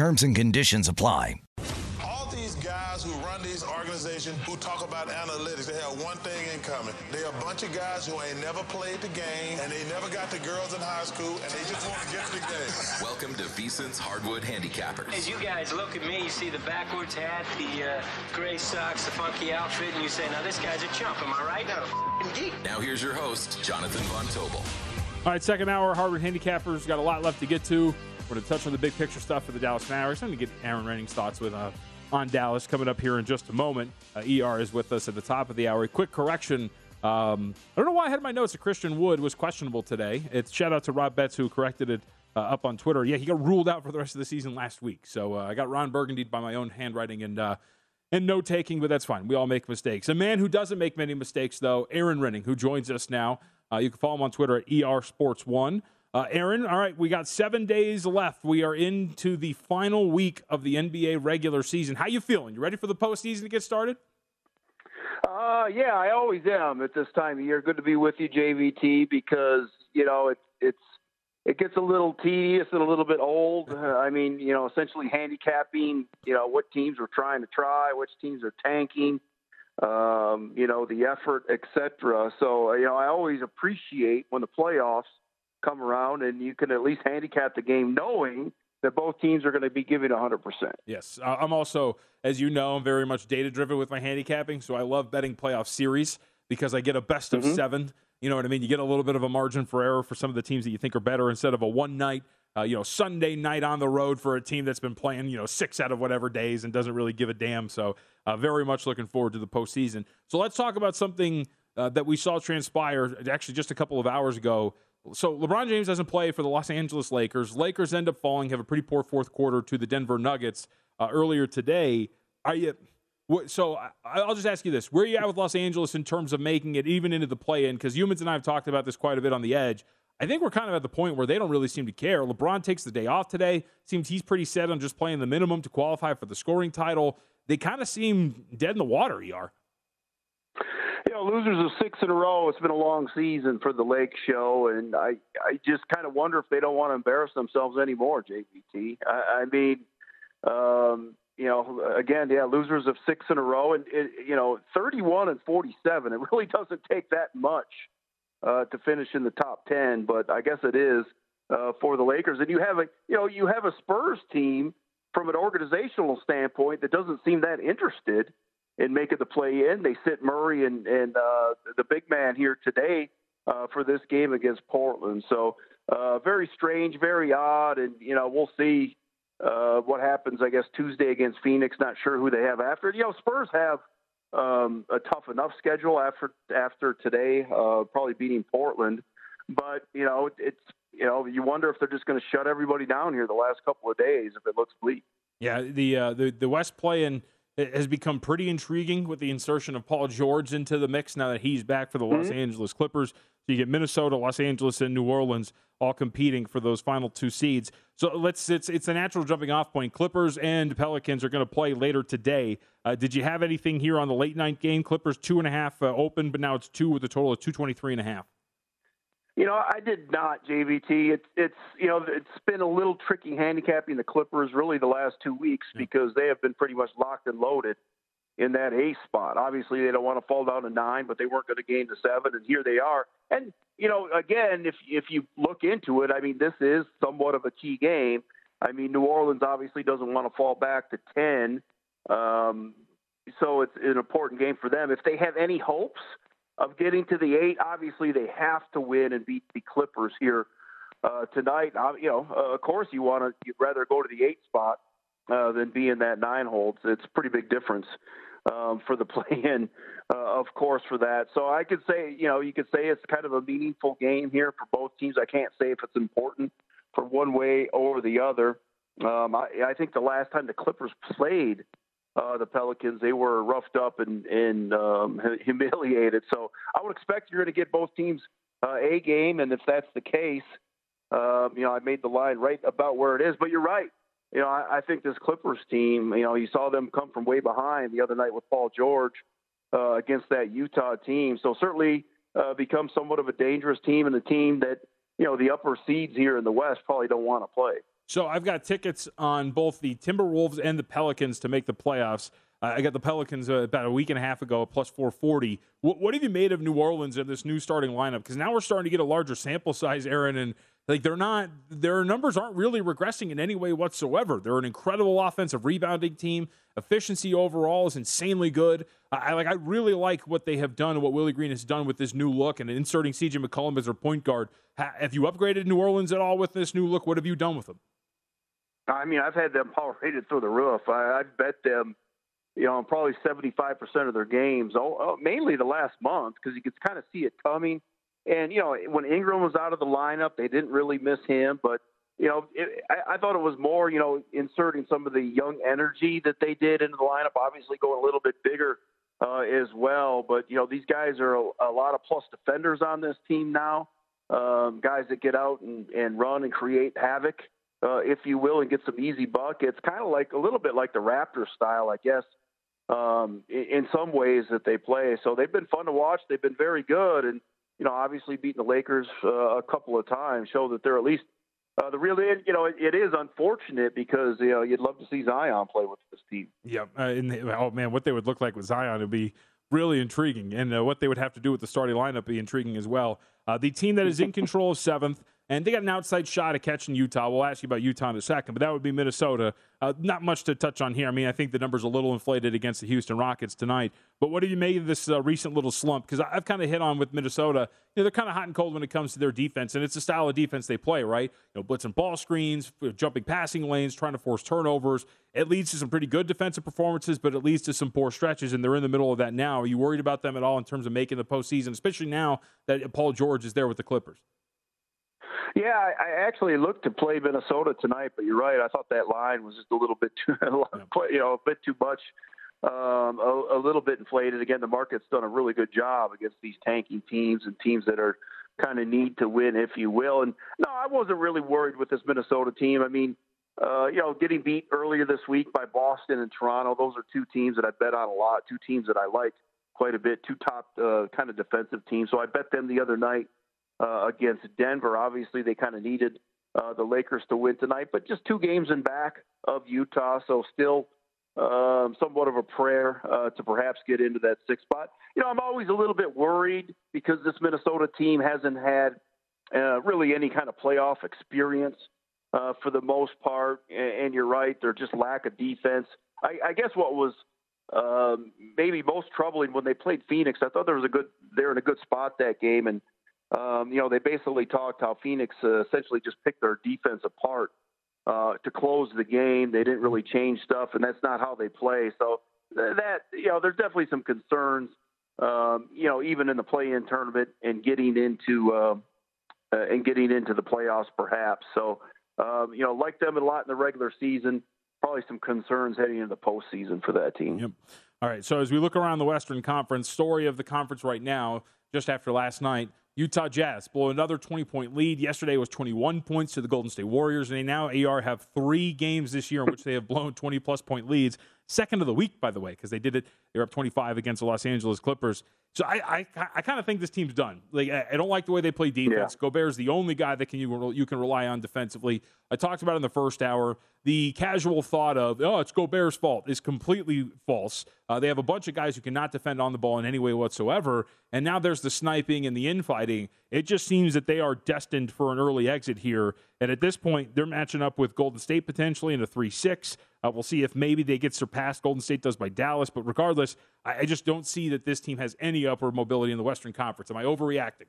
Terms and conditions apply. All these guys who run these organizations who talk about analytics, they have one thing in common. They're a bunch of guys who ain't never played the game and they never got the girls in high school and they just want to get to the game. Welcome to VSiN's Hardwood Handicappers. As you guys look at me, you see the backwards hat, the uh, gray socks, the funky outfit, and you say, now this guy's a chump, am I right? Not a geek. Now here's your host, Jonathan Von Tobel. All right, second hour, Hardwood Handicappers. Got a lot left to get to. We're going to touch on the big picture stuff for the Dallas Mavericks. I'm going to get Erin Rynning's thoughts with uh, on Dallas coming up here in just a moment. Uh, ER is with us at the top of the hour. A quick correction. Um, I don't know why I had my notes that Christian Wood was questionable today. It's shout out to Rob Betts who corrected it uh, up on Twitter. Yeah, he got ruled out for the rest of the season last week. So uh, I got Ron Burgundy by my own handwriting and uh, and note taking, but that's fine. We all make mistakes. A man who doesn't make many mistakes, though, Erin Rynning, who joins us now. Uh, you can follow him on Twitter at ER Sports One. Uh, Erin, all right, we got seven days left. We are into the final week of the NBA regular season. How you feeling? You ready for the postseason to get started? Uh, yeah, I always am at this time of year. Good to be with you, JVT, because you know it, it's it gets a little tedious and a little bit old. I mean, you know, essentially handicapping, you know, what teams are trying to try, which teams are tanking, um, you know, the effort, etc. So, you know, I always appreciate when the playoffs come around and you can at least handicap the game knowing that both teams are going to be giving 100%. Yes. I'm also, as you know, I'm very much data driven with my handicapping. So I love betting playoff series because I get a best of mm-hmm. seven. You know what I mean? You get a little bit of a margin for error for some of the teams that you think are better instead of a one night, uh, you know, Sunday night on the road for a team that's been playing, you know, six out of whatever days and doesn't really give a damn. So uh, very much looking forward to the postseason. So let's talk about something uh, that we saw transpire actually just a couple of hours ago so LeBron James doesn't play for the Los Angeles Lakers. Lakers end up falling, have a pretty poor fourth quarter to the Denver Nuggets uh, earlier today. Are you? So I'll just ask you this: Where are you at with Los Angeles in terms of making it even into the play-in? Because Youmans and I have talked about this quite a bit on the edge. I think we're kind of at the point where they don't really seem to care. LeBron takes the day off today. Seems he's pretty set on just playing the minimum to qualify for the scoring title. They kind of seem dead in the water. Er. You know, losers of six in a row. It's been a long season for the Lake Show, and I I just kind of wonder if they don't want to embarrass themselves anymore. JVT. I, I mean, um, you know, again, yeah, losers of six in a row, and it, you know, 31 and 47. It really doesn't take that much uh, to finish in the top 10, but I guess it is uh, for the Lakers. And you have a, you know, you have a Spurs team from an organizational standpoint that doesn't seem that interested in making the play in. They sit Murray and and uh, the big man here today uh, for this game against Portland. So uh, very strange, very odd, and you know we'll see uh, what happens. I guess Tuesday against Phoenix. Not sure who they have after. You know Spurs have um, a tough enough schedule after after today, uh, probably beating Portland. But you know it's you know you wonder if they're just going to shut everybody down here the last couple of days if it looks bleak. Yeah, the uh, the the West playing has become pretty intriguing with the insertion of Paul George into the mix now that he's back for the mm-hmm. Los Angeles Clippers. So you get Minnesota, Los Angeles, and New Orleans all competing for those final two seeds. So let's it's it's a natural jumping off point. Clippers and Pelicans are going to play later today. Uh, did you have anything here on the late night game? Clippers two and a half uh, open, but now it's two with a total of two twenty three and a half. You know, I did not, JVT. It's it's you know it's been a little tricky handicapping the Clippers really the last two weeks because they have been pretty much locked and loaded in that A spot. Obviously, they don't want to fall down to nine, but they weren't going to gain to seven, and here they are. And you know, again, if if you look into it, I mean, this is somewhat of a key game. I mean, New Orleans obviously doesn't want to fall back to ten, um, so it's an important game for them. If they have any hopes of getting to the eight. Obviously, they have to win and beat the Clippers here uh, tonight. Uh, you know, uh, of course, you want to. You'd rather go to the eight spot uh, than in that nine holds. It's a pretty big difference um, for the play-in, uh, of course, for that. So I could say, you know, you could say it's kind of a meaningful game here for both teams. I can't say if it's important for one way or the other. Um, I, I think the last time the Clippers played uh, the Pelicans, they were roughed up and, and um, humiliated. So I would expect you're going to get both teams uh, a game, and if that's the case, um, you know, I made the line right about where it is. But you're right. You know, I, I think this Clippers team, you know, you saw them come from way behind the other night with Paul George uh, against that Utah team. So certainly uh, become somewhat of a dangerous team and the team that you know the upper seeds here in the West probably don't want to play. So I've got tickets on both the Timberwolves and the Pelicans to make the playoffs. I got the Pelicans uh, about a week and a half ago at plus 440. What, what have you made of New Orleans and this new starting lineup? Because now we're starting to get a larger sample size, Erin, and like they're not, their numbers aren't really regressing in any way whatsoever. They're an incredible offensive rebounding team. Efficiency overall is insanely good. I like. I really like what they have done what Willie Green has done with this new look and inserting CJ McCollum as their point guard. Have you upgraded New Orleans at all with this new look? What have you done with them? I mean, I've had them power rated through the roof. I, I've bet them, you know, probably 75% of their games, oh, oh, mainly the last month, because you could kind of see it coming. And, you know, when Ingram was out of the lineup, they didn't really miss him. But, you know, it, I, I thought it was more, you know, inserting some of the young energy that they did into the lineup, obviously going a little bit bigger uh, as well. But, you know, these guys are a, a lot of plus defenders on this team now, um, guys that get out and, and run and create havoc. Uh, if you will, and get some easy buckets. Kind of like a little bit like the Raptors style, I guess, um, in, some ways that they play. So they've been fun to watch. They've been very good, and you know, obviously beating the Lakers uh, a couple of times show that they're at least uh, the real. You know, it, it is unfortunate because you know you'd love to see Zion play with this team. Yeah, uh, and oh man, what they would look like with Zion would be really intriguing, and uh, what they would have to do with the starting lineup be intriguing as well. Uh, the team that is in control of seventh and they got an outside shot at catching Utah. We'll ask you about Utah in a second, but that would be Minnesota. Uh, not much to touch on here. I mean, I think the number's a little inflated against the Houston Rockets tonight. But what do you make of this uh, recent little slump? Because I've kind of hit on with Minnesota. You know, they're kind of hot and cold when it comes to their defense, and it's the style of defense they play, right? You know, blitzing ball screens, jumping passing lanes, trying to force turnovers. It leads to some pretty good defensive performances, but it leads to some poor stretches, and they're in the middle of that now. Are you worried about them at all in terms of making the postseason, especially now that Paul George is there with the Clippers? Yeah, I actually looked to play Minnesota tonight, but you're right. I thought that line was just a little bit too, you know, a bit too much, um, a, a little bit inflated. Again, the market's done a really good job against these tanking teams and teams that are kind of need to win, if you will. And no, I wasn't really worried with this Minnesota team. I mean, uh, you know, getting beat earlier this week by Boston and Toronto, those are two teams that I bet on a lot, two teams that I like quite a bit, two top uh, kind of defensive teams. So I bet them the other night uh, against Denver. Obviously, they kind of needed uh, the Lakers to win tonight, but just two games in back of Utah, so still um, somewhat of a prayer uh, to perhaps get into that sixth spot. You know, I'm always a little bit worried because this Minnesota team hasn't had uh, really any kind of playoff experience uh, for the most part. And, and you're right, they're just lack of defense. I, I guess what was um, maybe most troubling when they played Phoenix, I thought there was a good they're in a good spot that game, and um, you know, they basically talked how Phoenix uh, essentially just picked their defense apart uh, to close the game. They didn't really change stuff, and that's not how they play. So that you know, there's definitely some concerns. Um, you know, even in the play-in tournament and getting into uh, uh, and getting into the playoffs, perhaps. So um, you know, like them a lot in the regular season. Probably some concerns heading into the postseason for that team. Yep. All right. So as we look around the Western Conference, story of the conference right now, just after last night, Utah Jazz blow another 20 point lead. Yesterday was 21 points to the Golden State Warriors, and they now AR have three games this year in which they have blown 20 plus point leads. Second of the week, by the way, because they did it. They were up 25 against the Los Angeles Clippers. So I I, I kind of think this team's done. Like I, I, don't like the way they play defense. Yeah. Gobert's the only guy that can you you can rely on defensively. I talked about in the first hour. The casual thought of oh it's Gobert's fault is completely false. Uh, they have a bunch of guys who cannot defend on the ball in any way whatsoever, and now there's the sniping and the infighting. It just seems that they are destined for an early exit here. And at this point, they're matching up with Golden State potentially in a three-six. Uh, we'll see if maybe they get surpassed. Golden State does by Dallas, but regardless, I, I just don't see that this team has any upward mobility in the Western Conference. Am I overreacting?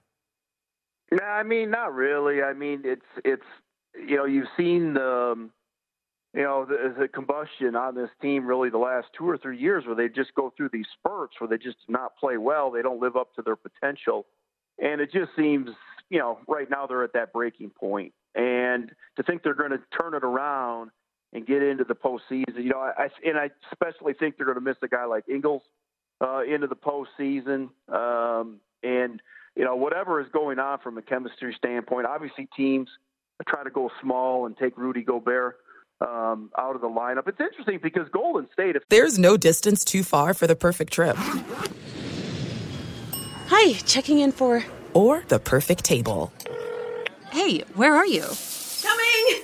No, I mean not really. I mean it's it's you know you've seen the you know, the, the combustion on this team really the last two or three years where they just go through these spurts where they just do not play well. They don't live up to their potential. And it just seems, you know, right now they're at that breaking point. And to think they're going to turn it around and get into the postseason, you know, I, and I especially think they're going to miss a guy like Ingles uh, into the postseason. Um, and, you know, whatever is going on from a chemistry standpoint, obviously teams try to go small and take Rudy Gobert um, out of the lineup. It's interesting because Golden State. If- There's no distance too far for the perfect trip. Hi, checking in for. Or the perfect table. Hey, where are you? Coming!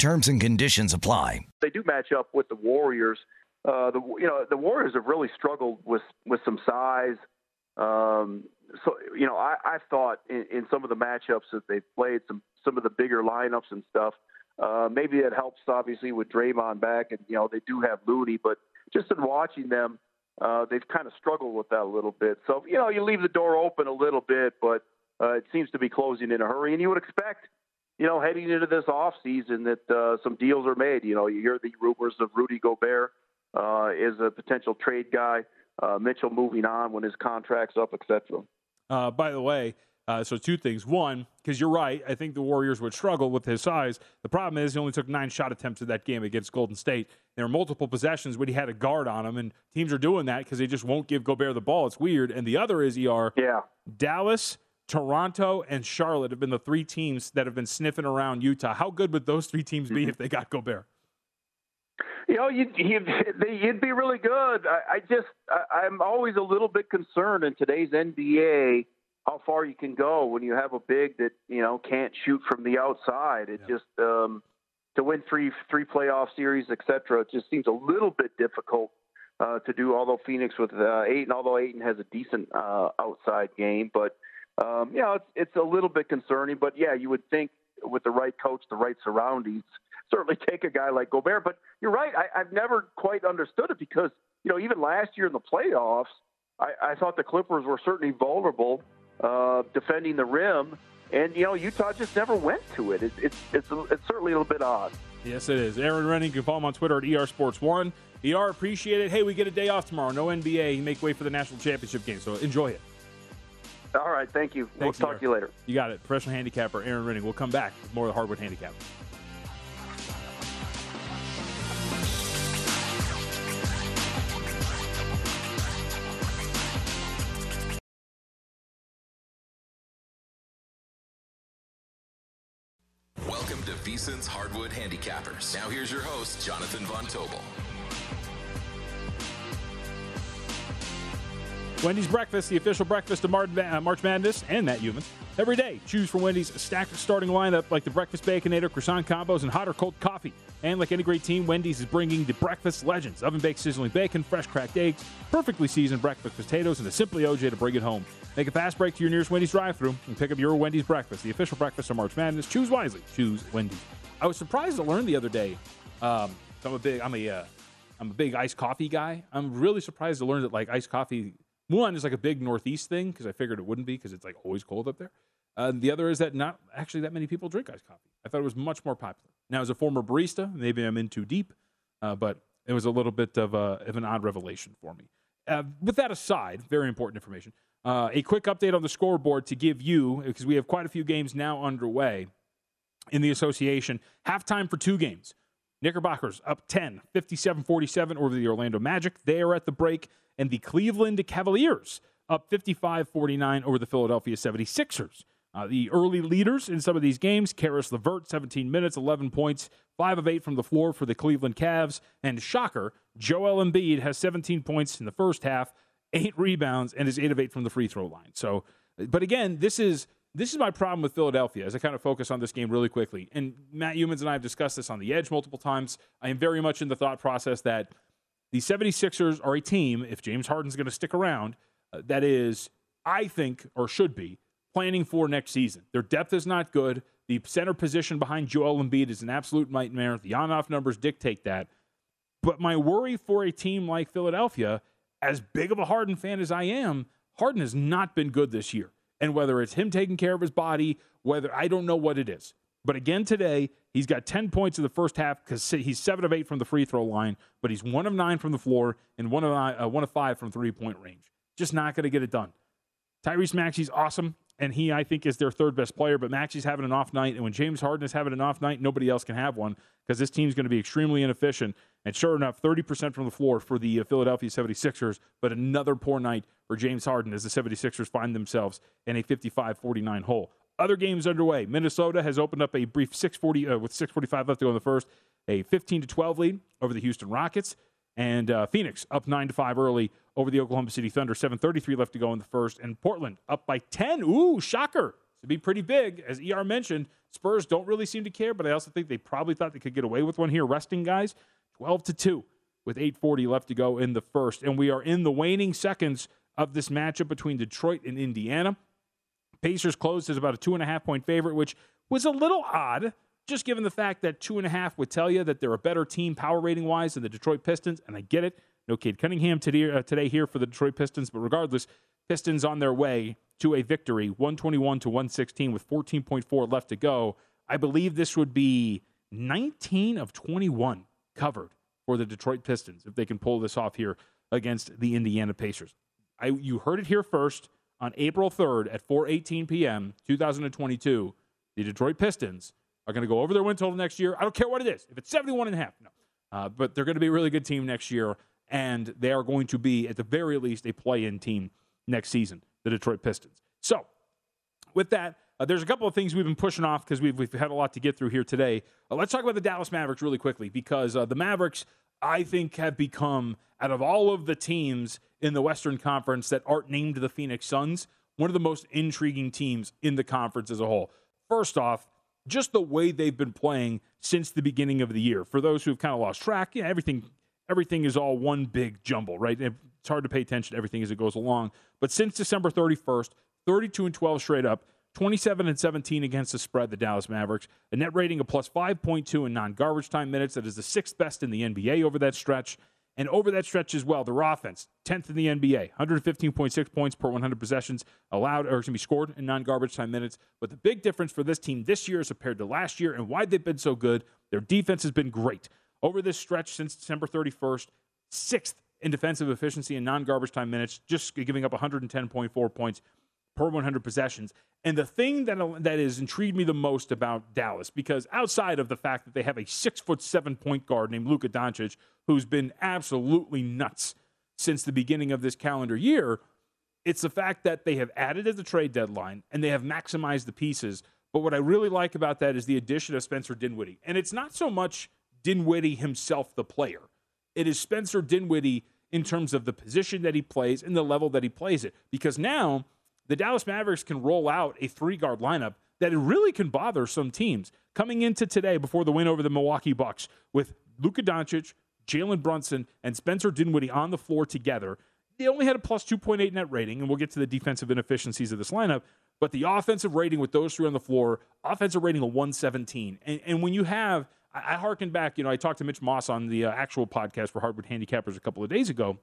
Terms and conditions apply. They do match up with the Warriors. Uh, the you know the Warriors have really struggled with with some size. Um, so you know I, I thought in, in some of the matchups that they've played, some some of the bigger lineups and stuff. Uh, maybe it helps obviously with Draymond back, and you know they do have Looney, but just in watching them, uh, they've kind of struggled with that a little bit. So you know you leave the door open a little bit, but uh, it seems to be closing in a hurry, and you would expect you know, heading into this off season that uh, some deals are made. You know, you hear the rumors of Rudy Gobert uh, is a potential trade guy, uh, Mitchell moving on when his contract's up, etc. Uh, by the way, uh, so two things. One, because you're right, I think the Warriors would struggle with his size. The problem is he only took nine shot attempts in that game against Golden State. There were multiple possessions when he had a guard on him, and teams are doing that because they just won't give Gobert the ball. It's weird. And the other is ER. Yeah. Dallas – Toronto and Charlotte have been the three teams that have been sniffing around Utah. How good would those three teams be mm-hmm. if they got Gobert? You know, you'd, you'd, you'd be really good. I, I just, I, I'm always a little bit concerned in today's NBA how far you can go when you have a big that you know can't shoot from the outside. It yeah. just um, to win three three playoff series, etc. It just seems a little bit difficult uh, to do. Although Phoenix with uh, Ayton, although Ayton has a decent uh, outside game, but um, you know, it's it's a little bit concerning, but yeah, you would think with the right coach, the right surroundings, certainly take a guy like Gobert. But you're right, I, I've never quite understood it because you know even last year in the playoffs, I, I thought the Clippers were certainly vulnerable uh, defending the rim, and you know Utah just never went to it. it it's it's it's certainly a little bit odd. Yes, it is. Erin Rynning, you can follow him on Twitter at ER Sports One. ER, appreciate it. Hey, we get a day off tomorrow. No NBA. Make way for the national championship game. So enjoy it. All right, thank you. Thanks, we'll talk to you later. You got it. Professional handicapper Erin Rynning. We'll come back with more of the Hardwood Handicap. Welcome to VSiN's Hardwood Handicappers. Now here's your host, Jonathan Von Tobel. Wendy's Breakfast, the official breakfast of uh, March Madness, and Matt Youmans. Every day, choose from Wendy's stacked starting lineup like the Breakfast Baconator, croissant combos, and hot or cold coffee. And like any great team, Wendy's is bringing the breakfast legends oven baked sizzling bacon, fresh cracked eggs, perfectly seasoned breakfast potatoes, and the Simply OJ to bring it home. Make a fast break to your nearest Wendy's drive through and pick up your Wendy's Breakfast, the official breakfast of March Madness. Choose wisely. Choose Wendy's. I was surprised to learn the other day. Um, I'm a big, I'm a, am uh, a big iced coffee guy. I'm really surprised to learn that like iced coffee one is like a big Northeast thing because I figured it wouldn't be because it's like always cold up there. Uh, the other is that not actually that many people drink iced coffee. I thought it was much more popular. Now, as a former barista, maybe I'm in too deep, uh, but it was a little bit of, a, of an odd revelation for me. Uh, with that aside, very important information. Uh, a quick update on the scoreboard to give you, because we have quite a few games now underway in the association. Halftime for two games. Knickerbockers up 10, 57 47 over the Orlando Magic. They are at the break and the Cleveland Cavaliers up 55 49 over the Philadelphia 76ers. Uh, the early leaders in some of these games, Caris LeVert, 17 minutes, 11 points, 5 of 8 from the floor for the Cleveland Cavs. And shocker, Joel Embiid has 17 points in the first half, 8 rebounds, and is 8 of 8 from the free throw line. So, but again, this is this is my problem with Philadelphia as I kind of focus on this game really quickly. And Matt Youmans and I have discussed this on the edge multiple times. I am very much in the thought process that the 76ers are a team, if James Harden's going to stick around, uh, that is, I think, or should be, planning for next season. Their depth is not good. The center position behind Joel Embiid is an absolute nightmare. The on off numbers dictate that. But my worry for a team like Philadelphia, as big of a Harden fan as I am, Harden has not been good this year. And whether it's him taking care of his body, whether I don't know what it is. But again today, he's got 10 points in the first half because he's 7 of 8 from the free throw line, but he's 1 of 9 from the floor and 1 of, uh, one of 5 from three point range. Just not going to get it done. Tyrese Maxey's awesome and he, I think, is their third best player. But Maxey's having an off night, and when James Harden is having an off night, nobody else can have one because this team's going to be extremely inefficient. And sure enough, 30% from the floor for the uh, Philadelphia 76ers, but another poor night for James Harden as the 76ers find themselves in a 55 49 hole. Other games underway. Minnesota has opened up a brief 640 uh, with 6:45 left to go in the first, a 15 to 12 lead over the Houston Rockets, and uh, Phoenix up nine to five early over the Oklahoma City Thunder. 7:33 left to go in the first, and Portland up by 10. Ooh, shocker! To be pretty big, as ER mentioned. Spurs don't really seem to care, but I also think they probably thought they could get away with one here, resting guys. 12 to two with 8:40 left to go in the first, and we are in the waning seconds of this matchup between Detroit and Indiana. Pacers closed as about a two and a half point favorite, which was a little odd just given the fact that two and a half would tell you that they're a better team power rating wise than the Detroit Pistons, and I get it. No Cade Cunningham today, uh, today here for the Detroit Pistons, but regardless, Pistons on their way to a victory, 121 to 116 with 14.4 left to go. I believe this would be 19 of 21 covered for the Detroit Pistons if they can pull this off here against the Indiana Pacers. I, you heard it here first on April 3rd at 4:18 p.m. 2022. The Detroit Pistons are going to go over their win total next year. I don't care what it is. If it's 71 and a half, no. Uh, but they're going to be a really good team next year, and they are going to be, at the very least, a play in team next season, the Detroit Pistons. So, with that, uh, there's a couple of things we've been pushing off because we've, we've had a lot to get through here today. Uh, let's talk about the Dallas Mavericks really quickly because uh, the Mavericks, I think, have become, out of all of the teams in the Western Conference that aren't named the Phoenix Suns, one of the most intriguing teams in the conference as a whole. First off, just the way they've been playing since the beginning of the year. For those who've kind of lost track, yeah, everything everything is all one big jumble, right? It's hard to pay attention to everything as it goes along. But since December 31st, 32 and 12 straight up, 27 and 17 against the spread, the Dallas Mavericks, a net rating of plus 5.2 in non garbage time minutes. That is the sixth best in the NBA over that stretch. And over that stretch as well, their offense, 10th in the NBA, 115.6 points per 100 possessions allowed, or can be scored in non garbage time minutes. But the big difference for this team this year as compared to last year and why they've been so good, their defense has been great. Over this stretch since December 31st, sixth in defensive efficiency in non garbage time minutes, just giving up 110.4 points per 100 possessions. And the thing that that has intrigued me the most about Dallas, because outside of the fact that they have a six foot seven point guard named Luka Doncic, who's been absolutely nuts since the beginning of this calendar year, it's the fact that they have added at the trade deadline and they have maximized the pieces. But what I really like about that is the addition of Spencer Dinwiddie. And it's not so much Dinwiddie himself, the player, it is Spencer Dinwiddie in terms of the position that he plays and the level that he plays it. Because now the Dallas Mavericks can roll out a three guard lineup that really can bother some teams. Coming into today before the win over the Milwaukee Bucks with Luka Doncic, Jalen Brunson, and Spencer Dinwiddie on the floor together, they only had a plus 2.8 net rating, and we'll get to the defensive inefficiencies of this lineup. But the offensive rating with those three on the floor, offensive rating of 117. And, and when you have, I, I harken back, you know, I talked to Mitch Moss on the uh, actual podcast for Hardwood Handicappers a couple of days ago,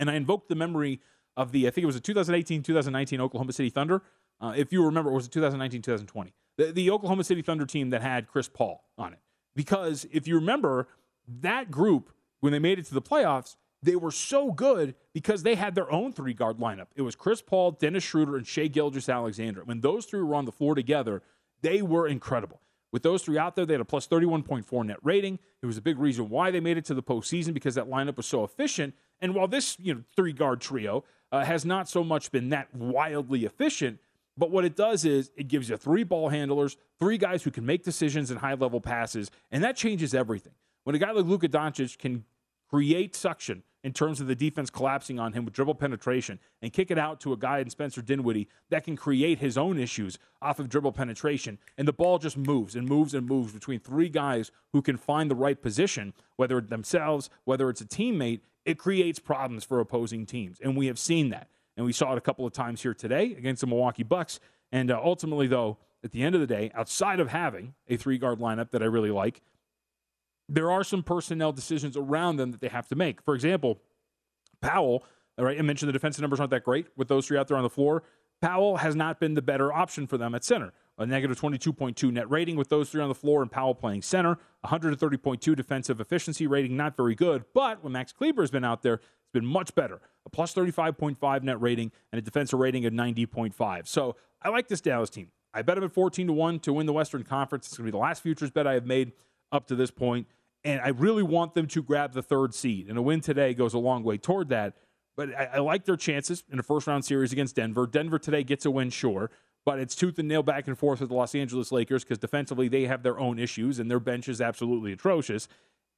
and I invoked the memory of the, I think it was a 2018 2019 Oklahoma City Thunder. Uh, if you remember, it was a 2019 2020. The, the Oklahoma City Thunder team that had Chris Paul on it. Because if you remember, that group, when they made it to the playoffs, they were so good because they had their own three guard lineup. It was Chris Paul, Dennis Schroeder, and Shai Gilgeous-Alexander. When those three were on the floor together, they were incredible. With those three out there, they had a plus 31.4 net rating. It was a big reason why they made it to the postseason because that lineup was so efficient. And while this you know three guard trio uh, has not so much been that wildly efficient, But what it does is it gives you three ball handlers, three guys who can make decisions and high level passes, and that changes everything. When a guy like Luka Doncic can create suction in terms of the defense collapsing on him with dribble penetration and kick it out to a guy in Spencer Dinwiddie that can create his own issues off of dribble penetration. And the ball just moves and moves and moves between three guys who can find the right position, whether it's themselves, whether it's a teammate. It creates problems for opposing teams. And we have seen that. And we saw it a couple of times here today against the Milwaukee Bucks. And uh, ultimately, though, at the end of the day, outside of having a three guard lineup that I really like, there are some personnel decisions around them that they have to make. For example, Powell, right, I mentioned the defensive numbers aren't that great with those three out there on the floor. Powell has not been the better option for them at center. A negative 22.2 net rating with those three on the floor and Powell playing center. 130.2 defensive efficiency rating, not very good. But when Max Kleber has been out there, it's been much better. A plus 35.5 net rating and a defensive rating of 90.5. So I like this Dallas team. I bet them at 14 to 1 to win the Western Conference. It's going to be the last futures bet I have made up to this point and I really want them to grab the third seed. And a win today goes a long way toward that. But I, I like their chances in a first round series against Denver. Denver today gets a win, sure, but it's tooth and nail back and forth with the Los Angeles Lakers because defensively they have their own issues and their bench is absolutely atrocious.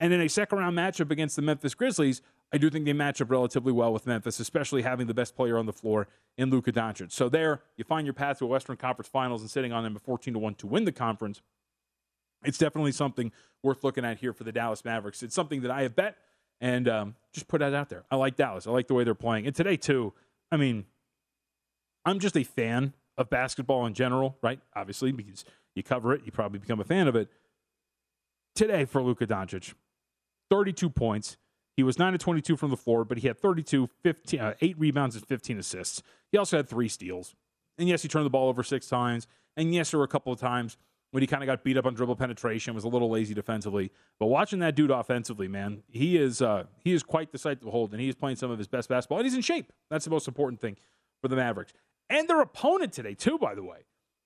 And in a second round matchup against the Memphis Grizzlies, I do think they match up relatively well with Memphis, especially having the best player on the floor in Luka Doncic. So there, you find your path to a Western Conference Finals and sitting on them at 14 to 1 to win the conference it's definitely something worth looking at here for the Dallas Mavericks. It's something that I have bet and um, just put that out there. I like Dallas. I like the way they're playing. And today, too, I mean, I'm just a fan of basketball in general, right? Obviously, because you cover it, you probably become a fan of it. Today for Luka Doncic, 32 points. He was 9 to 22 from the floor, but he had 32, 15, uh, 8 rebounds and 15 assists. He also had three steals. And yes, he turned the ball over six times. And yes, there were a couple of times when he kind of got beat up on dribble penetration, was a little lazy defensively. But watching that dude offensively, man, he is uh, he is quite the sight to behold, and he is playing some of his best basketball, and he's in shape. That's the most important thing for the Mavericks and their opponent today too. By the way,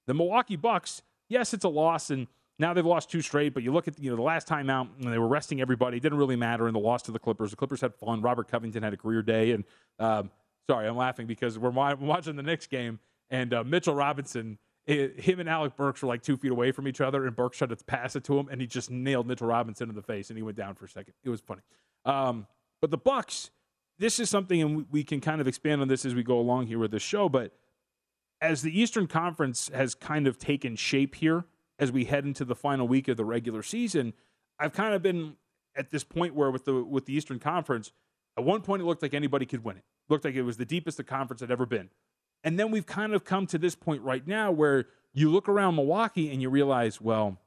the Milwaukee Bucks. Yes, it's a loss, and now they've lost two straight. But you look at you know the last time out when they were resting everybody, it didn't really matter in the loss to the Clippers. The Clippers had fun. Robert Covington had a career day, and um, sorry, I'm laughing because we're watching the Knicks game, and uh, Mitchell Robinson it, him and Alec Burks were like two feet away from each other, and Burks tried to pass it to him, and he just nailed Mitchell Robinson in the face, and he went down for a second. It was funny. Um, but the Bucks, this is something, and we can kind of expand on this as we go along here with the show. But as the Eastern Conference has kind of taken shape here, as we head into the final week of the regular season, I've kind of been at this point where with the with the Eastern Conference, at one point it looked like anybody could win it looked like it was the deepest the conference had ever been. And then we've kind of come to this point right now where you look around Milwaukee and you realize, well,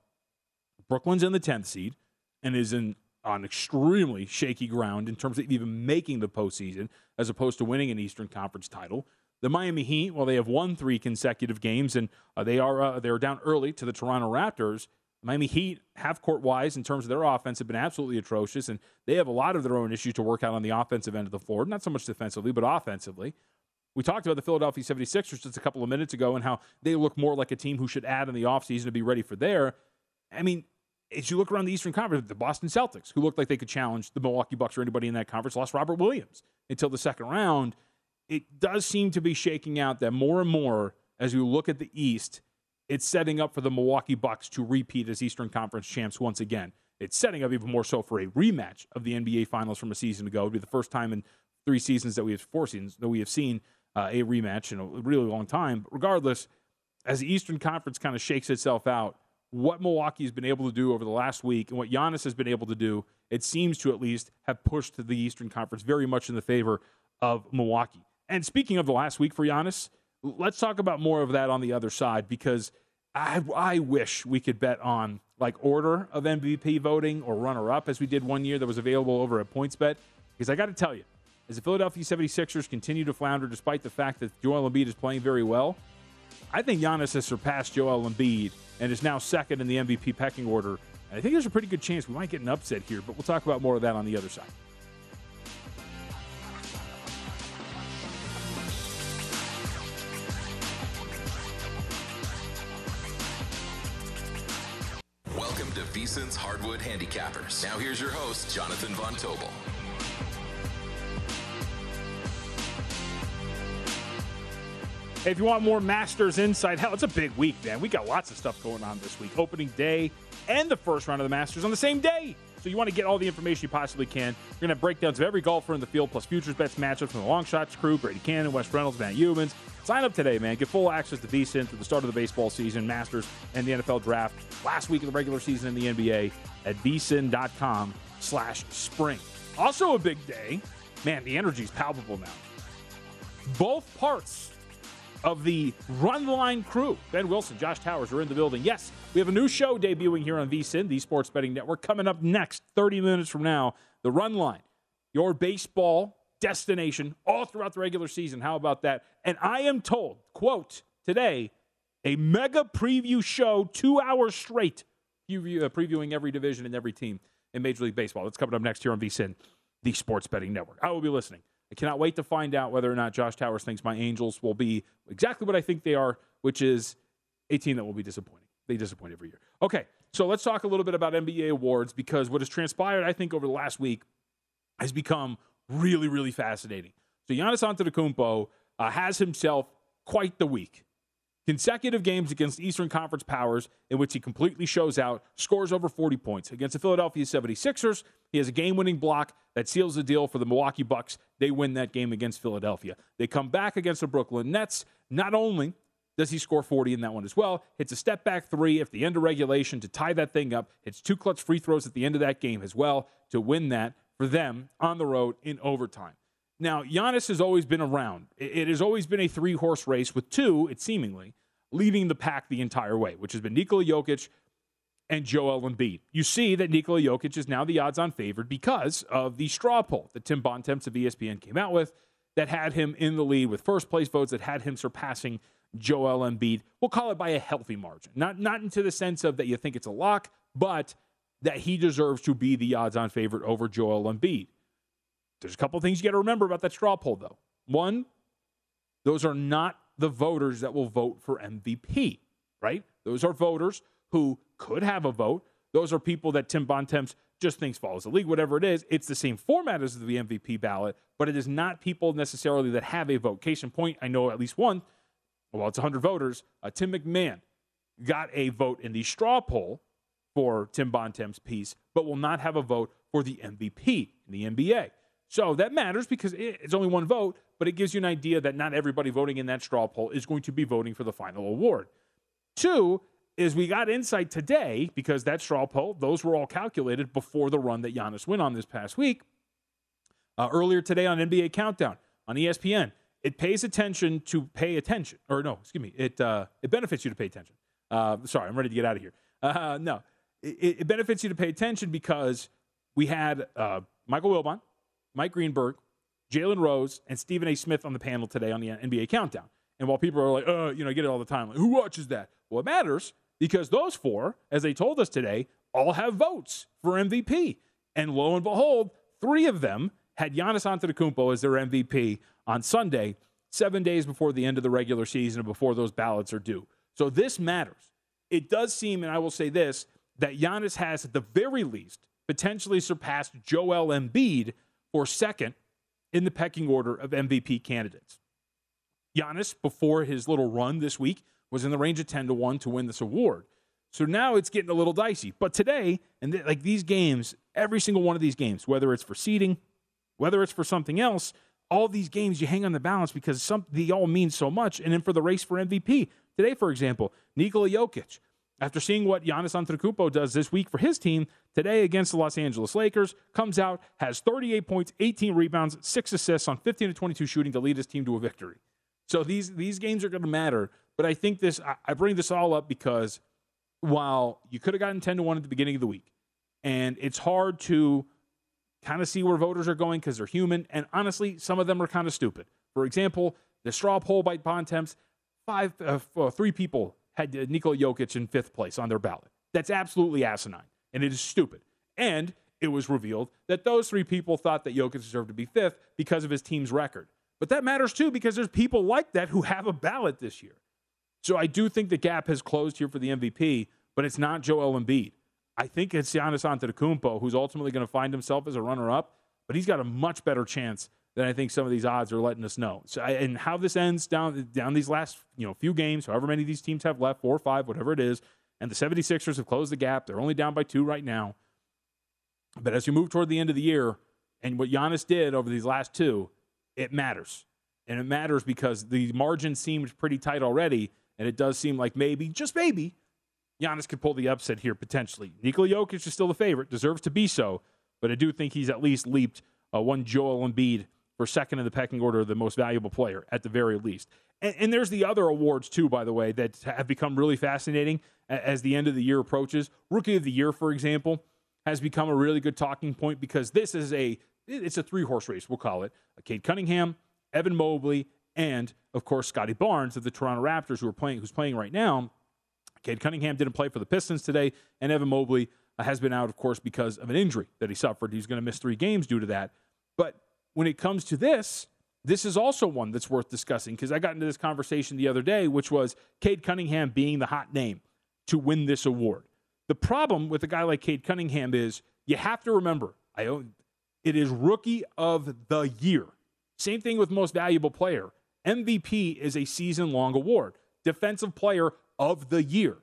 Brooklyn's in the 10th seed and is in on extremely shaky ground in terms of even making the postseason as opposed to winning an Eastern Conference title. The Miami Heat, well, they have won three consecutive games and uh, they are uh, they are down early to the Toronto Raptors. Miami Heat, half court wise, in terms of their offense, have been absolutely atrocious, and they have a lot of their own issues to work out on the offensive end of the floor. Not so much defensively, but offensively. We talked about the Philadelphia 76ers just a couple of minutes ago and how they look more like a team who should add in the offseason to be ready for there. I mean, as you look around the Eastern Conference, the Boston Celtics, who looked like they could challenge the Milwaukee Bucks or anybody in that conference, lost Robert Williams until the second round. It does seem to be shaking out that more and more as you look at the East, it's setting up for the Milwaukee Bucks to repeat as Eastern Conference champs once again. It's setting up even more so for a rematch of the NBA Finals from a season ago. It would be the first time in three seasons that we have four seasons that we have seen uh, a rematch in a really long time. But regardless, as the Eastern Conference kind of shakes itself out, what Milwaukee has been able to do over the last week and what Giannis has been able to do, it seems to at least have pushed the Eastern Conference very much in the favor of Milwaukee. And speaking of the last week for Giannis, let's talk about more of that on the other side because I, I wish we could bet on like order of MVP voting or runner up as we did one year that was available over at PointsBet. Because I got to tell you, as the Philadelphia 76ers continue to flounder despite the fact that Joel Embiid is playing very well, I think Giannis has surpassed Joel Embiid and is now second in the MVP pecking order. And I think there's a pretty good chance we might get an upset here, but we'll talk about more of that on the other side. Welcome to VSiN's Hardwood Handicappers. Now here's your host, Jonathan Von Tobel. If you want more Masters insight, hell, it's a big week, man. We got lots of stuff going on this week. Opening day and the first round of the Masters on the same day. So you want to get all the information you possibly can. We're going to have breakdowns of every golfer in the field, plus futures bets matchups from the long shots crew, Brady Kannon, Wes Reynolds, Matt Youmans. Sign up today, man. Get full access to VSIN through the start of the baseball season, Masters, and the NFL draft. Last week of the regular season in the NBA at vsin.com slash spring. Also a big day. Man, the energy is palpable now. Both parts of the Run Line crew, Ben Wilson, Josh Towers, are in the building. Yes, we have a new show debuting here on VSIN, the Sports Betting Network. Coming up next, 30 minutes from now, the Run Line, your baseball destination all throughout the regular season. How about that? And I am told, quote, today, a mega preview show, two hours straight, uh, previewing every division and every team in Major League Baseball. That's coming up next here on VSIN, the Sports Betting Network. I will be listening. I cannot wait to find out whether or not Josh Towers thinks my Angels will be exactly what I think they are, which is a team that will be disappointing. They disappoint every year. Okay, so let's talk a little bit about NBA awards because what has transpired, I think, over the last week has become really, really fascinating. So Giannis Antetokounmpo uh, has himself quite the week. Consecutive games against Eastern Conference powers in which he completely shows out, scores over 40 points. Against the Philadelphia 76ers, he has a game winning block that seals the deal for the Milwaukee Bucks. They win that game against Philadelphia. They come back against the Brooklyn Nets. Not only does he score 40 in that one as well, hits a step back three at the end of regulation to tie that thing up, hits two clutch free throws at the end of that game as well to win that for them on the road in overtime. Now, Giannis has always been around. It has always been a three horse race with two, it seemingly, leading the pack the entire way, which has been Nikola Jokic and Joel Embiid. You see that Nikola Jokic is now the odds on favored because of the straw poll that Tim Bontemps of ESPN came out with that had him in the lead with first place votes that had him surpassing Joel Embiid. We'll call it by a healthy margin. Not not into the sense of that you think it's a lock, but that he deserves to be the odds on favorite over Joel Embiid. There's a couple things you got to remember about that straw poll though. One, those are not the voters that will vote for MVP, right? Those are voters who could have a vote. Those are people that Tim Bontemps just thinks follows the league, whatever it is. It's the same format as the MVP ballot, but it is not people necessarily that have a vote. Case in point, I know at least one. Well, it's 100 voters. Uh, Tim McMahon got a vote in the straw poll for Tim Bontemps' piece, but will not have a vote for the MVP in the NBA. So that matters because it's only one vote, but it gives you an idea that not everybody voting in that straw poll is going to be voting for the final award. Two is we got insight today because that straw poll, those were all calculated before the run that Giannis went on this past week. Uh, earlier today on NBA Countdown on ESPN, it pays attention to pay attention, or no, excuse me, it uh, it benefits you to pay attention. Uh, sorry, I'm ready to get out of here. Uh, no, it, it, benefits you to pay attention because we had uh, Michael Wilbon, Mike Greenberg, Jalen Rose, and Stephen A. Smith on the panel today on the NBA Countdown. And while people are like, uh, you know, I get it all the time, like, who watches that? Well, it matters because those four, as they told us today, all have votes for MVP. And lo and behold, three of them had Giannis Antetokounmpo as their MVP on Sunday, seven days before the end of the regular season and before those ballots are due. So this matters. It does seem, and I will say this, that Giannis has at the very least potentially surpassed Joel Embiid for second in the pecking order of MVP candidates. Giannis, before his little run this week, was in the range of 10 to 1 to win this award. So now it's getting a little dicey. But today, and th- like these games, every single one of these games, whether it's for seeding, whether it's for something else, all these games you hang on the balance because some they all mean so much. And then for the race for MVP, today, for example, Nikola Jokic, after seeing what Giannis Antetokounmpo does this week for his team, today against the Los Angeles Lakers, comes out, has 38 points, 18 rebounds, 6 assists on 15 to 22 shooting to lead his team to a victory. So these these games are going to matter, but I think this I bring this all up because while you could have gotten 10 to 1 at the beginning of the week, and it's hard to kind of see where voters are going because they're human, and honestly, some of them are kind of stupid. For example, the straw poll by Bontemps, five, uh, uh, three people had uh, Nikola Jokic in fifth place on their ballot. That's absolutely asinine, and it is stupid. And it was revealed that those three people thought that Jokic deserved to be fifth because of his team's record. But that matters too because there's people like that who have a ballot this year. So I do think the gap has closed here for the MVP, but it's not Joel Embiid. I think it's Giannis Antetokounmpo who's ultimately going to find himself as a runner-up, but he's got a much better chance than I think some of these odds are letting us know. So, and how this ends down down these last you know few games, however many these teams have left, four or five, whatever it is, and the 76ers have closed the gap. They're only down by two right now. But as you move toward the end of the year, and what Giannis did over these last two, it matters. And it matters because the margin seemed pretty tight already, and it does seem like maybe, just maybe, Giannis could pull the upset here potentially. Nikola Jokic is still the favorite, deserves to be so, but I do think he's at least leaped uh, one Joel Embiid for second in the pecking order, the most valuable player at the very least. And, and, there's the other awards too, by the way, that have become really fascinating as the end of the year approaches. Rookie of the Year, for example, has become a really good talking point because this is a it's a three horse race, we'll call it. Cade Cunningham, Evan Mobley, and of course Scottie Barnes of the Toronto Raptors, who are playing, who's playing right now. Cade Cunningham didn't play for the Pistons today, and Evan Mobley uh, has been out, of course, because of an injury that he suffered. He's going to miss three games due to that. But when it comes to this, this is also one that's worth discussing because I got into this conversation the other day, which was Cade Cunningham being the hot name to win this award. The problem with a guy like Cade Cunningham is you have to remember, I own, it is rookie of the year. Same thing with most valuable player. MVP is a season long award. Defensive player of the year.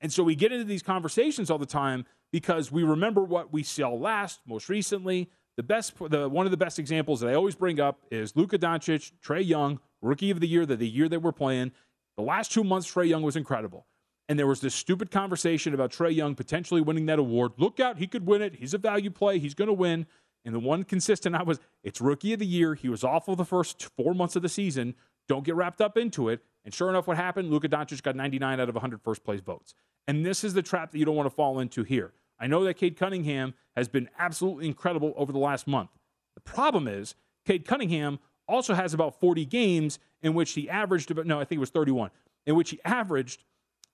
And so we get into these conversations all the time because we remember what we saw last, most recently. The best, the one of the best examples that I always bring up is Luka Doncic, Trae Young, rookie of the year, that the year they were playing. The last two months, Trae Young was incredible. And there was this stupid conversation about Trae Young potentially winning that award. Look out, he could win it. He's a value play. He's going to win. And the one consistent I was, it's rookie of the year. He was awful the first four months of the season. Don't get wrapped up into it. And sure enough, what happened? Luka Doncic got 99 out of 100 first place votes. And this is the trap that you don't want to fall into here. I know that Cade Cunningham has been absolutely incredible over the last month. The problem is, Cade Cunningham also has about 40 games in which he averaged about, no, I think it was 31, in which he averaged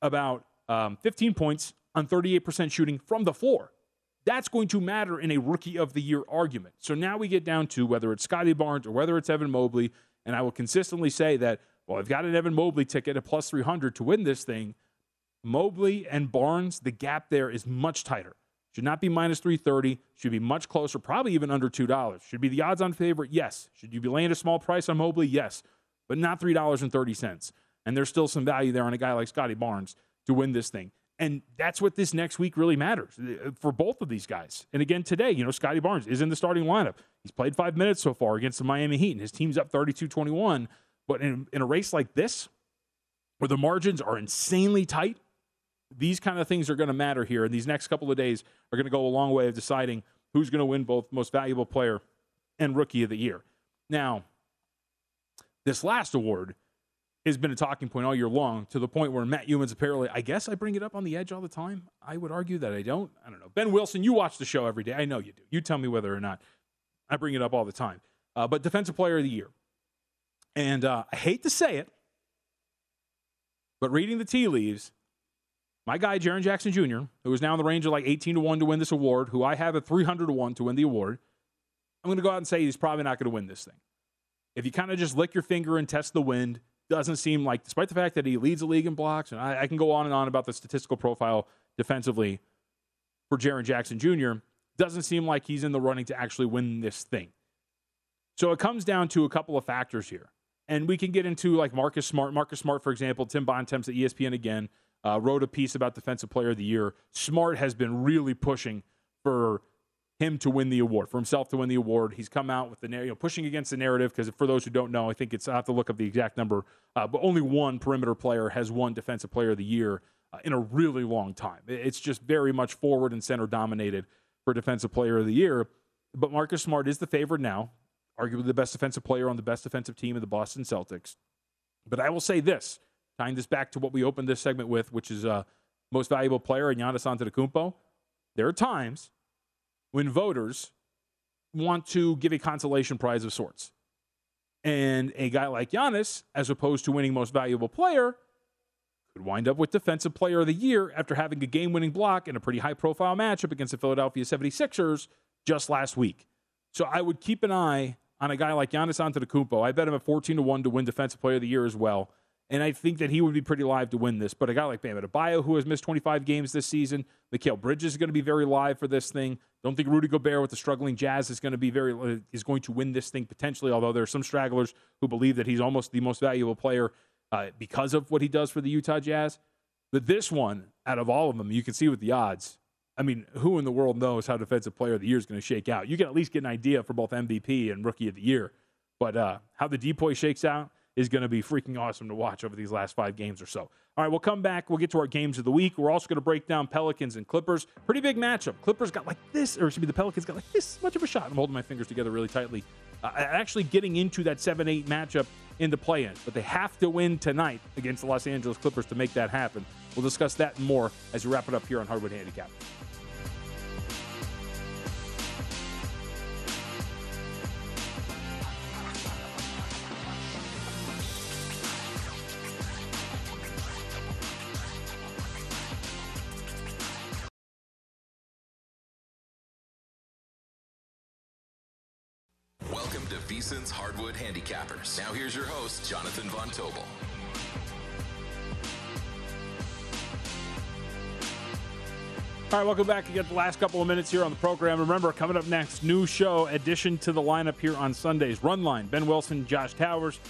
about um, 15 points on 38% shooting from the floor. That's going to matter in a rookie of the year argument. So now we get down to whether it's Scottie Barnes or whether it's Evan Mobley. And I will consistently say that well, I've got an Evan Mobley ticket at plus 300 to win this thing. Mobley and Barnes, the gap there is much tighter. Should not be minus 330. Should be much closer, probably even under $2. Should be the odds on favorite? Yes. Should you be laying a small price on Mobley? Yes. But not $3.30. And there's still some value there on a guy like Scottie Barnes to win this thing. And that's what this next week really matters uh, for both of these guys. And again, today, you know, Scottie Barnes is in the starting lineup. He's played five minutes so far against the Miami Heat, and his team's up 32 21. But in, in a race like this, where the margins are insanely tight, these kind of things are going to matter here. And these next couple of days are going to go a long way of deciding who's going to win both most valuable player and rookie of the year. Now, this last award has been a talking point all year long to the point where Matt Youmans apparently, I guess I bring it up on the edge all the time. I would argue that I don't. I don't know. Ben Wilson, you watch the show every day. I know you do. You tell me whether or not I bring it up all the time. Uh, but Defensive Player of the Year. And uh, I hate to say it, but reading the tea leaves, my guy, Jaren Jackson Jr., who is now in the range of like 18 to 1 to win this award, who I have at 300 to 1 to win the award, I'm going to go out and say he's probably not going to win this thing. If you kind of just lick your finger and test the wind, doesn't seem like, despite the fact that he leads the league in blocks, and I, I can go on and on about the statistical profile defensively for Jaren Jackson Jr., doesn't seem like he's in the running to actually win this thing. So it comes down to a couple of factors here. And we can get into like Marcus Smart. Marcus Smart, for example, Tim Bontemps at ESPN again uh, wrote a piece about Defensive Player of the Year. Smart has been really pushing for him to win the award, for himself to win the award. He's come out with the you know, pushing against the narrative because for those who don't know, I think it's I have to look up the exact number, uh, but only one perimeter player has won Defensive Player of the Year uh, in a really long time. It's just very much forward and center dominated for Defensive Player of the Year. But Marcus Smart is the favorite now, arguably the best defensive player on the best defensive team of the Boston Celtics. But I will say this, tying this back to what we opened this segment with, which is uh, most valuable player in Giannis Antetokounmpo. There are times when voters want to give a consolation prize of sorts. And a guy like Giannis, as opposed to winning most valuable player, could wind up with Defensive Player of the Year after having a game winning block in a pretty high profile matchup against the Philadelphia 76ers just last week. So I would keep an eye on a guy like Giannis Antetokounmpo. I bet him at 14 to 1 to win Defensive Player of the Year as well. And I think that he would be pretty live to win this. But a guy like Bam Adebayo, who has missed 25 games this season, Mikal Bridges is going to be very live for this thing. Don't think Rudy Gobert with the struggling Jazz is going to be very uh, is going to win this thing potentially. Although there are some stragglers who believe that he's almost the most valuable player uh, because of what he does for the Utah Jazz. But this one, out of all of them, you can see with the odds. I mean, who in the world knows how Defensive Player of the Year is going to shake out? You can at least get an idea for both MVP and Rookie of the Year. But uh, how the DPOY shakes out is going to be freaking awesome to watch over these last five games or so. All right, we'll come back. We'll get to our games of the week. We're also going to break down Pelicans and Clippers. Pretty big matchup. Clippers got like this, or it should be the Pelicans got like this much of a shot. I'm holding my fingers together really tightly. Uh, actually getting into that 7 8 matchup in the play in, but they have to win tonight against the Los Angeles Clippers to make that happen. We'll discuss that more as we wrap it up here on Hardwood Handicap. Hardwood Handicappers. Now here's your host, Jonathan Von Tobel. All right, welcome back. You get the last couple of minutes here on the program. Remember, coming up next, new show addition to the lineup here on Sundays. Run line, Ben Wilson, Josh Towers,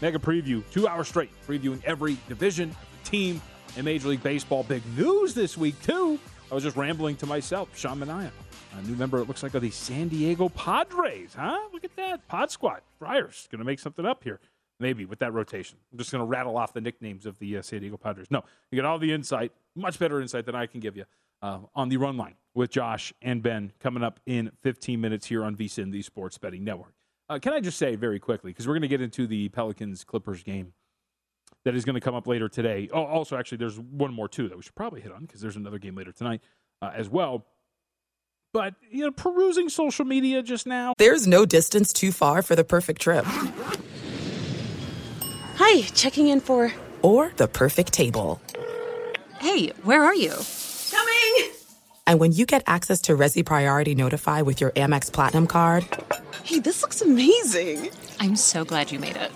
mega preview, two hours straight, previewing every division, every team in Major League Baseball. Big news this week, too. I was just rambling to myself. Sean Manaea, a new member, it looks like, of the San Diego Padres, huh? Look at that. Pod Squad. Friars going to make something up here. Maybe with that rotation. I'm just going to rattle off the nicknames of the uh, San Diego Padres. No, you get all the insight, much better insight than I can give you uh, on the run line with Josh and Ben coming up in 15 minutes here on VSiN, the Sports Betting Network. Uh, can I just say very quickly, because we're going to get into the Pelicans Clippers game that is going to come up later today. Oh, also, actually, there's one more, too, that we should probably hit on because there's another game later tonight uh, as well. But, you know, perusing social media just now. There's no distance too far for the perfect trip. Hi, checking in for. Or the perfect table. Hey, where are you? Coming! And when you get access to Resy Priority Notify with your Amex Platinum card. Hey, this looks amazing! I'm so glad you made it.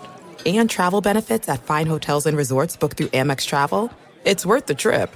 And travel benefits at fine hotels and resorts booked through Amex Travel. It's worth the trip.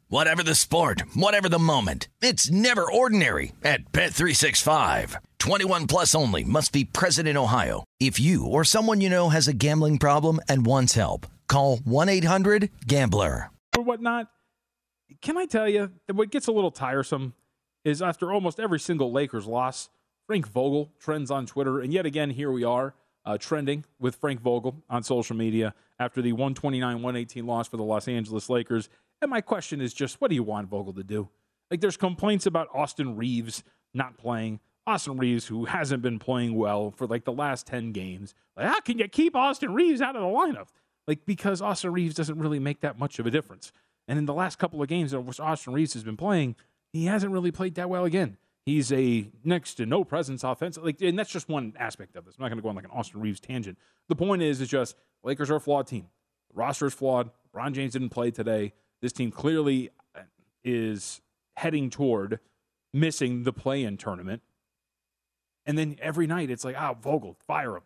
Whatever the sport, whatever the moment. It's never ordinary at Bet365. 21 plus only must be present in Ohio. If you or someone you know has a gambling problem and wants help, call 1-800-GAMBLER. Or whatnot. Can I tell you that what gets a little tiresome is after almost every single Lakers loss, Frank Vogel trends on Twitter, and yet again here we are uh, trending with Frank Vogel on social media after the 129-118 loss for the Los Angeles Lakers. And my question is just, what do you want Vogel to do? Like, there's complaints about Austin Reaves not playing. Austin Reaves, who hasn't been playing well for like the last 10 games. Like, how can you keep Austin Reaves out of the lineup? Like, because Austin Reaves doesn't really make that much of a difference. And in the last couple of games in which Austin Reaves has been playing, he hasn't really played that well again. He's a next to no presence offensive, like, and that's just one aspect of this. I'm not going to go on like an Austin Reaves tangent. The point is, is just Lakers are a flawed team. The roster is flawed. Ron James didn't play today. This team clearly is heading toward missing the play-in tournament. And then every night it's like, ah, oh, Vogel, fire him.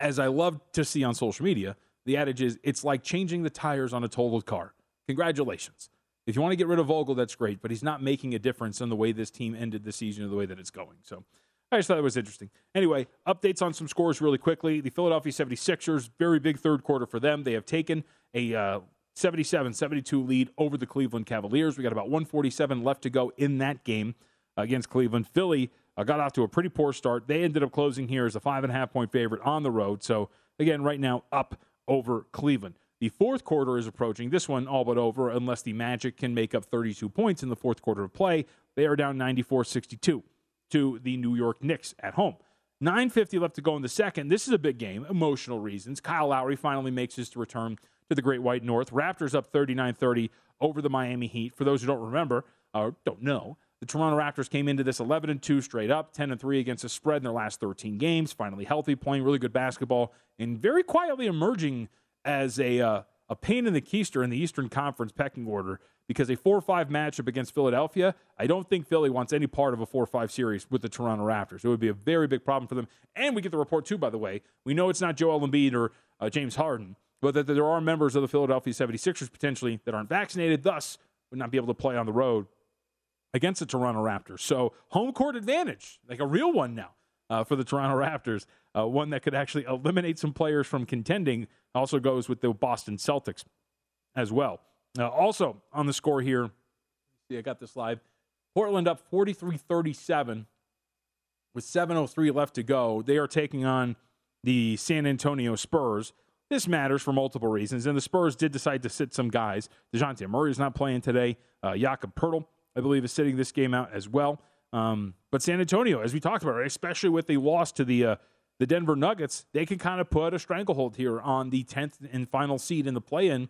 As I love to see on social media, the adage is it's like changing the tires on a totaled car. Congratulations. If you want to get rid of Vogel, that's great, but he's not making a difference in the way this team ended the season or the way that it's going. So I just thought it was interesting. Anyway, updates on some scores really quickly. The Philadelphia 76ers, very big third quarter for them. They have taken a uh, 77 72 lead over the Cleveland Cavaliers. We got about 147 left to go in that game against Cleveland. Philly uh, got off to a pretty poor start. They ended up closing here as a five and a half point favorite on the road. So, again, right now up over Cleveland. The fourth quarter is approaching. This one all but over, unless the Magic can make up 32 points in the fourth quarter of play. They are down 94 62 to the New York Knicks at home. 9.50 left to go in the second. This is a big game, emotional reasons. Kyle Lowry finally makes his return to the Great White North. Raptors up 39 30 over the Miami Heat. For those who don't remember or don't know, The Toronto Raptors came into this 11 and 2 straight up, 10 and 3 against the spread in their last 13 games. Finally healthy, playing really good basketball, and very quietly emerging as a uh, a pain in the keister in the Eastern Conference pecking order because a 4 5 matchup against Philadelphia, I don't think Philly wants any part of a 4 5 series with the Toronto Raptors. It would be a very big problem for them. And we get the report, too, by the way. We know it's not Joel Embiid or uh, James Harden, but that there are members of the Philadelphia 76ers potentially that aren't vaccinated, thus would not be able to play on the road against the Toronto Raptors. So, home court advantage, like a real one now uh, for the Toronto Raptors, uh, one that could actually eliminate some players from contending. Also goes with the Boston Celtics as well. Uh, also on the score here, see, I got this live. Portland up 43 37 with 7.03 left to go. They are taking on the San Antonio Spurs. This matters for multiple reasons, and the Spurs did decide to sit some guys. Dejounte Murray is not playing today. Uh, Jakob Poeltl, I believe, is sitting this game out as well. Um, but San Antonio, as we talked about, especially with the loss to the uh, the Denver Nuggets, they can kind of put a stranglehold here on the 10th and final seed in the play-in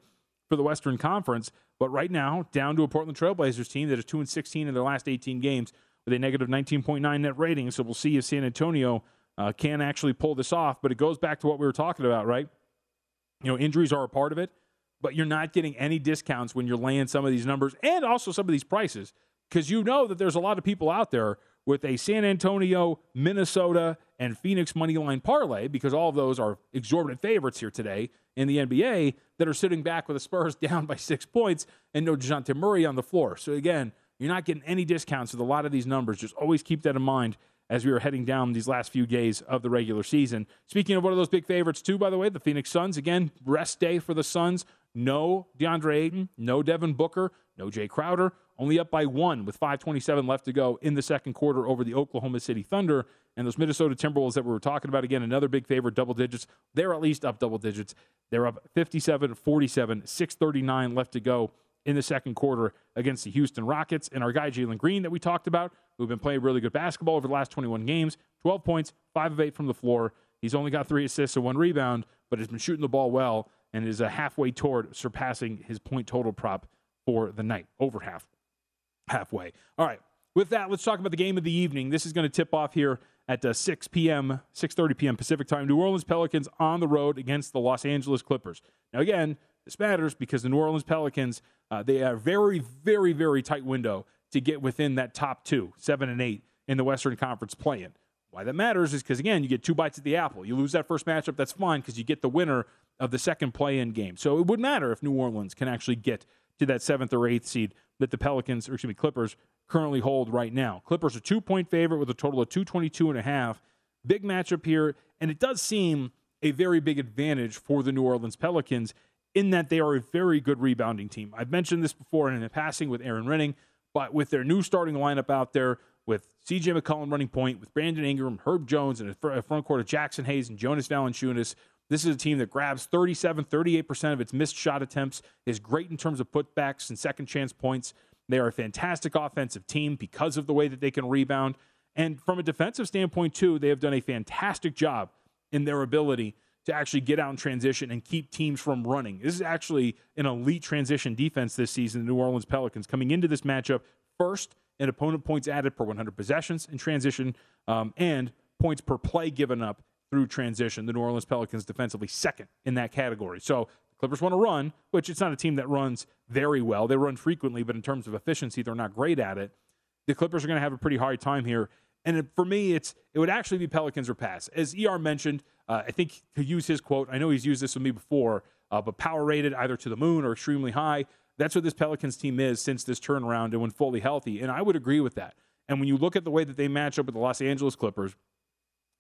for the Western Conference. But right now, down to a Portland Trailblazers team that is 2 and 16 in their last 18 games with a negative 19.9 net rating. So we'll see if San Antonio uh, can actually pull this off. But it goes back to what we were talking about, right? You know, injuries are a part of it, but you're not getting any discounts when you're laying some of these numbers and also some of these prices because you know that there's a lot of people out there with a San Antonio, Minnesota, and Phoenix money line parlay because all of those are exorbitant favorites here today in the NBA that are sitting back with the Spurs down by six points and no Dejounte Murray on the floor. So again, you're not getting any discounts with a lot of these numbers. Just always keep that in mind as we are heading down these last few days of the regular season. Speaking of one of those big favorites, too, by the way, the Phoenix Suns. Again, rest day for the Suns. No DeAndre Ayton, no Devin Booker, no Jae Crowder. Only up by one with 5.27 left to go in the second quarter over the Oklahoma City Thunder. And those Minnesota Timberwolves that we were talking about, again, another big favorite, double digits. They're at least up double digits. They're up 57 47, 6.39 left to go in the second quarter against the Houston Rockets. And our guy, Jalen Green, that we talked about, who've been playing really good basketball over the last 21 games 12 points, 5 of 8 from the floor. He's only got three assists and one rebound, but has been shooting the ball well and is a halfway toward surpassing his point total prop for the night, over half, halfway. All right. With that, let's talk about the game of the evening. This is going to tip off here at uh, 6 p.m., 6:30 p.m. Pacific time. New Orleans Pelicans on the road against the Los Angeles Clippers. Now, again, this matters because the New Orleans Pelicans uh, they are very, very, very tight window to get within that top two, seven and eight in the Western Conference play-in. Why that matters is because again, you get two bites at the apple. You lose that first matchup, that's fine because you get the winner of the second play-in game. So it would matter if New Orleans can actually get to that seventh or eighth seed that the Pelicans, or excuse me, Clippers currently hold right now. Clippers are two point favorite with a total of 222 and a half. Big matchup here, and it does seem a very big advantage for the New Orleans Pelicans in that they are a very good rebounding team. I've mentioned this before in the passing with Erin Rynning, but with their new starting lineup out there, with CJ McCollum running point, with Brandon Ingram, Herb Jones, and a front court of Jaxson Hayes and Jonas Valanciunas, this is a team that grabs 37, 38% of its missed shot attempts, is great in terms of putbacks and second chance points. They are a fantastic offensive team because of the way that they can rebound. And from a defensive standpoint, too, they have done a fantastic job in their ability to actually get out in transition and keep teams from running. This is actually an elite transition defense this season, the New Orleans Pelicans, coming into this matchup first in opponent points added per 100 possessions in transition um, and points per play given up through transition. The New Orleans Pelicans defensively second in that category. So the Clippers want to run, which it's not a team that runs very well. They run frequently, but in terms of efficiency, they're not great at it. The Clippers are going to have a pretty hard time here. And for me, it's it would actually be Pelicans or pass. As ER mentioned, uh, I think to use his quote, I know he's used this with me before, uh, but power rated either to the moon or extremely high. That's what this Pelicans team is since this turnaround and when fully healthy. And I would agree with that. And when you look at the way that they match up with the Los Angeles Clippers,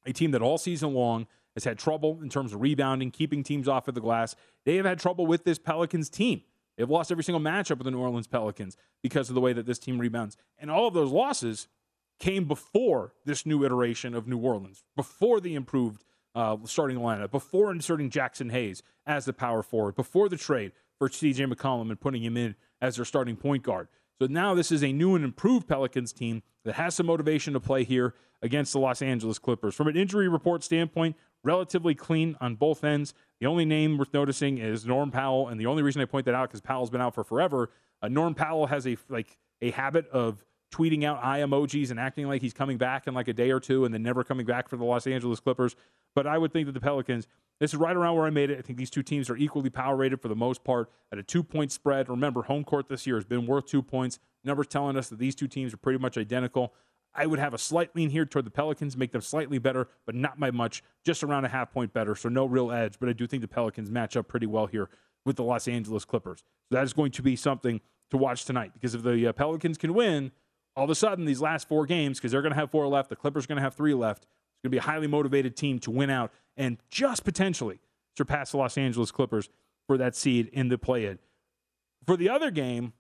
a team that all season long has had trouble in terms of rebounding, keeping teams off of the glass, they have had trouble with this Pelicans team. They've lost every single matchup with the New Orleans Pelicans because of the way that this team rebounds. And all of those losses came before this new iteration of New Orleans, before the improved uh, starting lineup, before inserting Jaxson Hayes as the power forward, before the trade for CJ McCollum and putting him in as their starting point guard. So now this is a new and improved Pelicans team that has some motivation to play here against the Los Angeles Clippers. From an injury report standpoint, relatively clean on both ends. The only name worth noticing is Norm Powell, and the only reason I point that out because Powell's been out for forever. Uh, Norm Powell has a like a habit of tweeting out eye emojis and acting like he's coming back in like a day or two and then never coming back for the Los Angeles Clippers. But I would think that the Pelicans, this is right around where I made it. I think these two teams are equally power rated for the most part at a two point spread. Remember, home court this year has been worth two points. Numbers telling us that these two teams are pretty much identical. I would have a slight lean here toward the Pelicans, make them slightly better, but not by much, just around a half point better. So no real edge, but I do think the Pelicans match up pretty well here with the Los Angeles Clippers. So that is going to be something to watch tonight because if the uh, Pelicans can win, all of a sudden these last four games, because they're going to have four left, the Clippers are going to have three left. It's going to be a highly motivated team to win out and just potentially surpass the Los Angeles Clippers for that seed in the play-in. For the other game,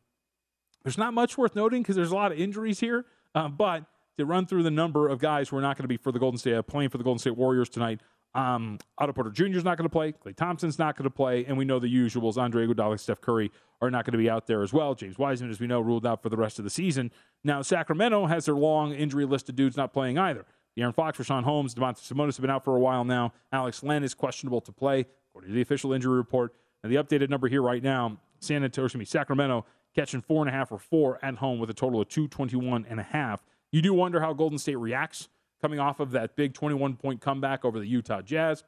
there's not much worth noting because there's a lot of injuries here, uh, but to run through the number of guys who are not going to be for the Golden State uh, playing for the Golden State Warriors tonight. Um, Otto Porter Jr. is not going to play. Klay Thompson's not going to play, and we know the usuals. Andre Iguodala, Steph Curry are not going to be out there as well. James Wiseman, as we know, ruled out for the rest of the season. Now Sacramento has their long injury list of dudes not playing either. Aaron Fox, Richaun Holmes, Domantas Sabonis have been out for a while now. Alex Len is questionable to play, according to the official injury report. And the updated number here right now, San Antonio, me, Sacramento catching four and a half or four at home with a total of 221 and a half. You do wonder how Golden State reacts coming off of that big 21 point comeback over the Utah Jazz.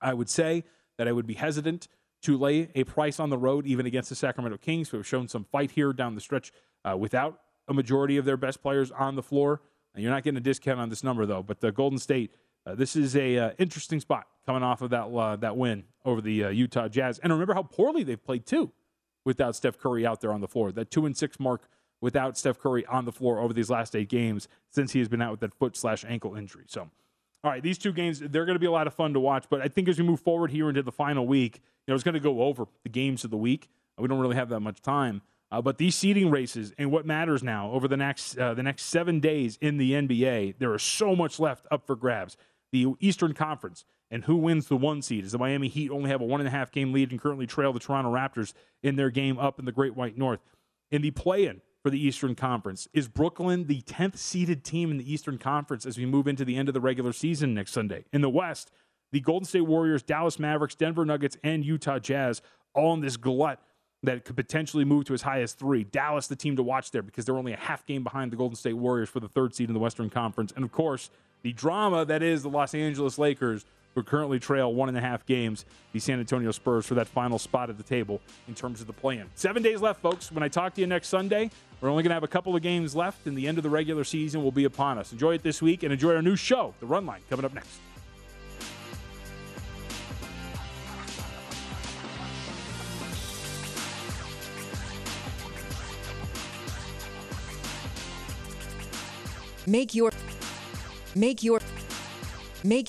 I would say that I would be hesitant to lay a price on the road, even against the Sacramento Kings, who have shown some fight here down the stretch uh, without a majority of their best players on the floor. And you're not getting a discount on this number, though. But the Golden State, uh, this is a uh, interesting spot coming off of that uh, that win over the uh, Utah Jazz. And remember how poorly they've played too, without Steph Curry out there on the floor. That two and six mark without Steph Curry on the floor over these last eight games since he has been out with that foot slash ankle injury. So all right, these two games, they're going to be a lot of fun to watch. But I think as we move forward here into the final week, you know, it's going to go over the games of the week. We don't really have that much time. Uh, but these seeding races and what matters now over the next uh, the next seven days in the NBA, there is so much left up for grabs. The Eastern Conference and who wins the one seed? is the Miami Heat only have a one and a half game lead and currently trail the Toronto Raptors in their game up in the Great White North? In the play-in, for the Eastern Conference. Is Brooklyn the 10th seeded team in the Eastern Conference as we move into the end of the regular season next Sunday? In the West, the Golden State Warriors, Dallas Mavericks, Denver Nuggets, and Utah Jazz all in this glut that could potentially move to as high as three. Dallas, the team to watch there because they're only a half game behind the Golden State Warriors for the third seed in the Western Conference. And of course, the drama that is the Los Angeles Lakers who currently trail one and a half games the San Antonio Spurs for that final spot at the table in terms of the play in. Seven days left, folks. When I talk to you next Sunday, we're only going to have a couple of games left, and the end of the regular season will be upon us. Enjoy it this week and enjoy our new show, The Run Line, coming up next. Make your make your make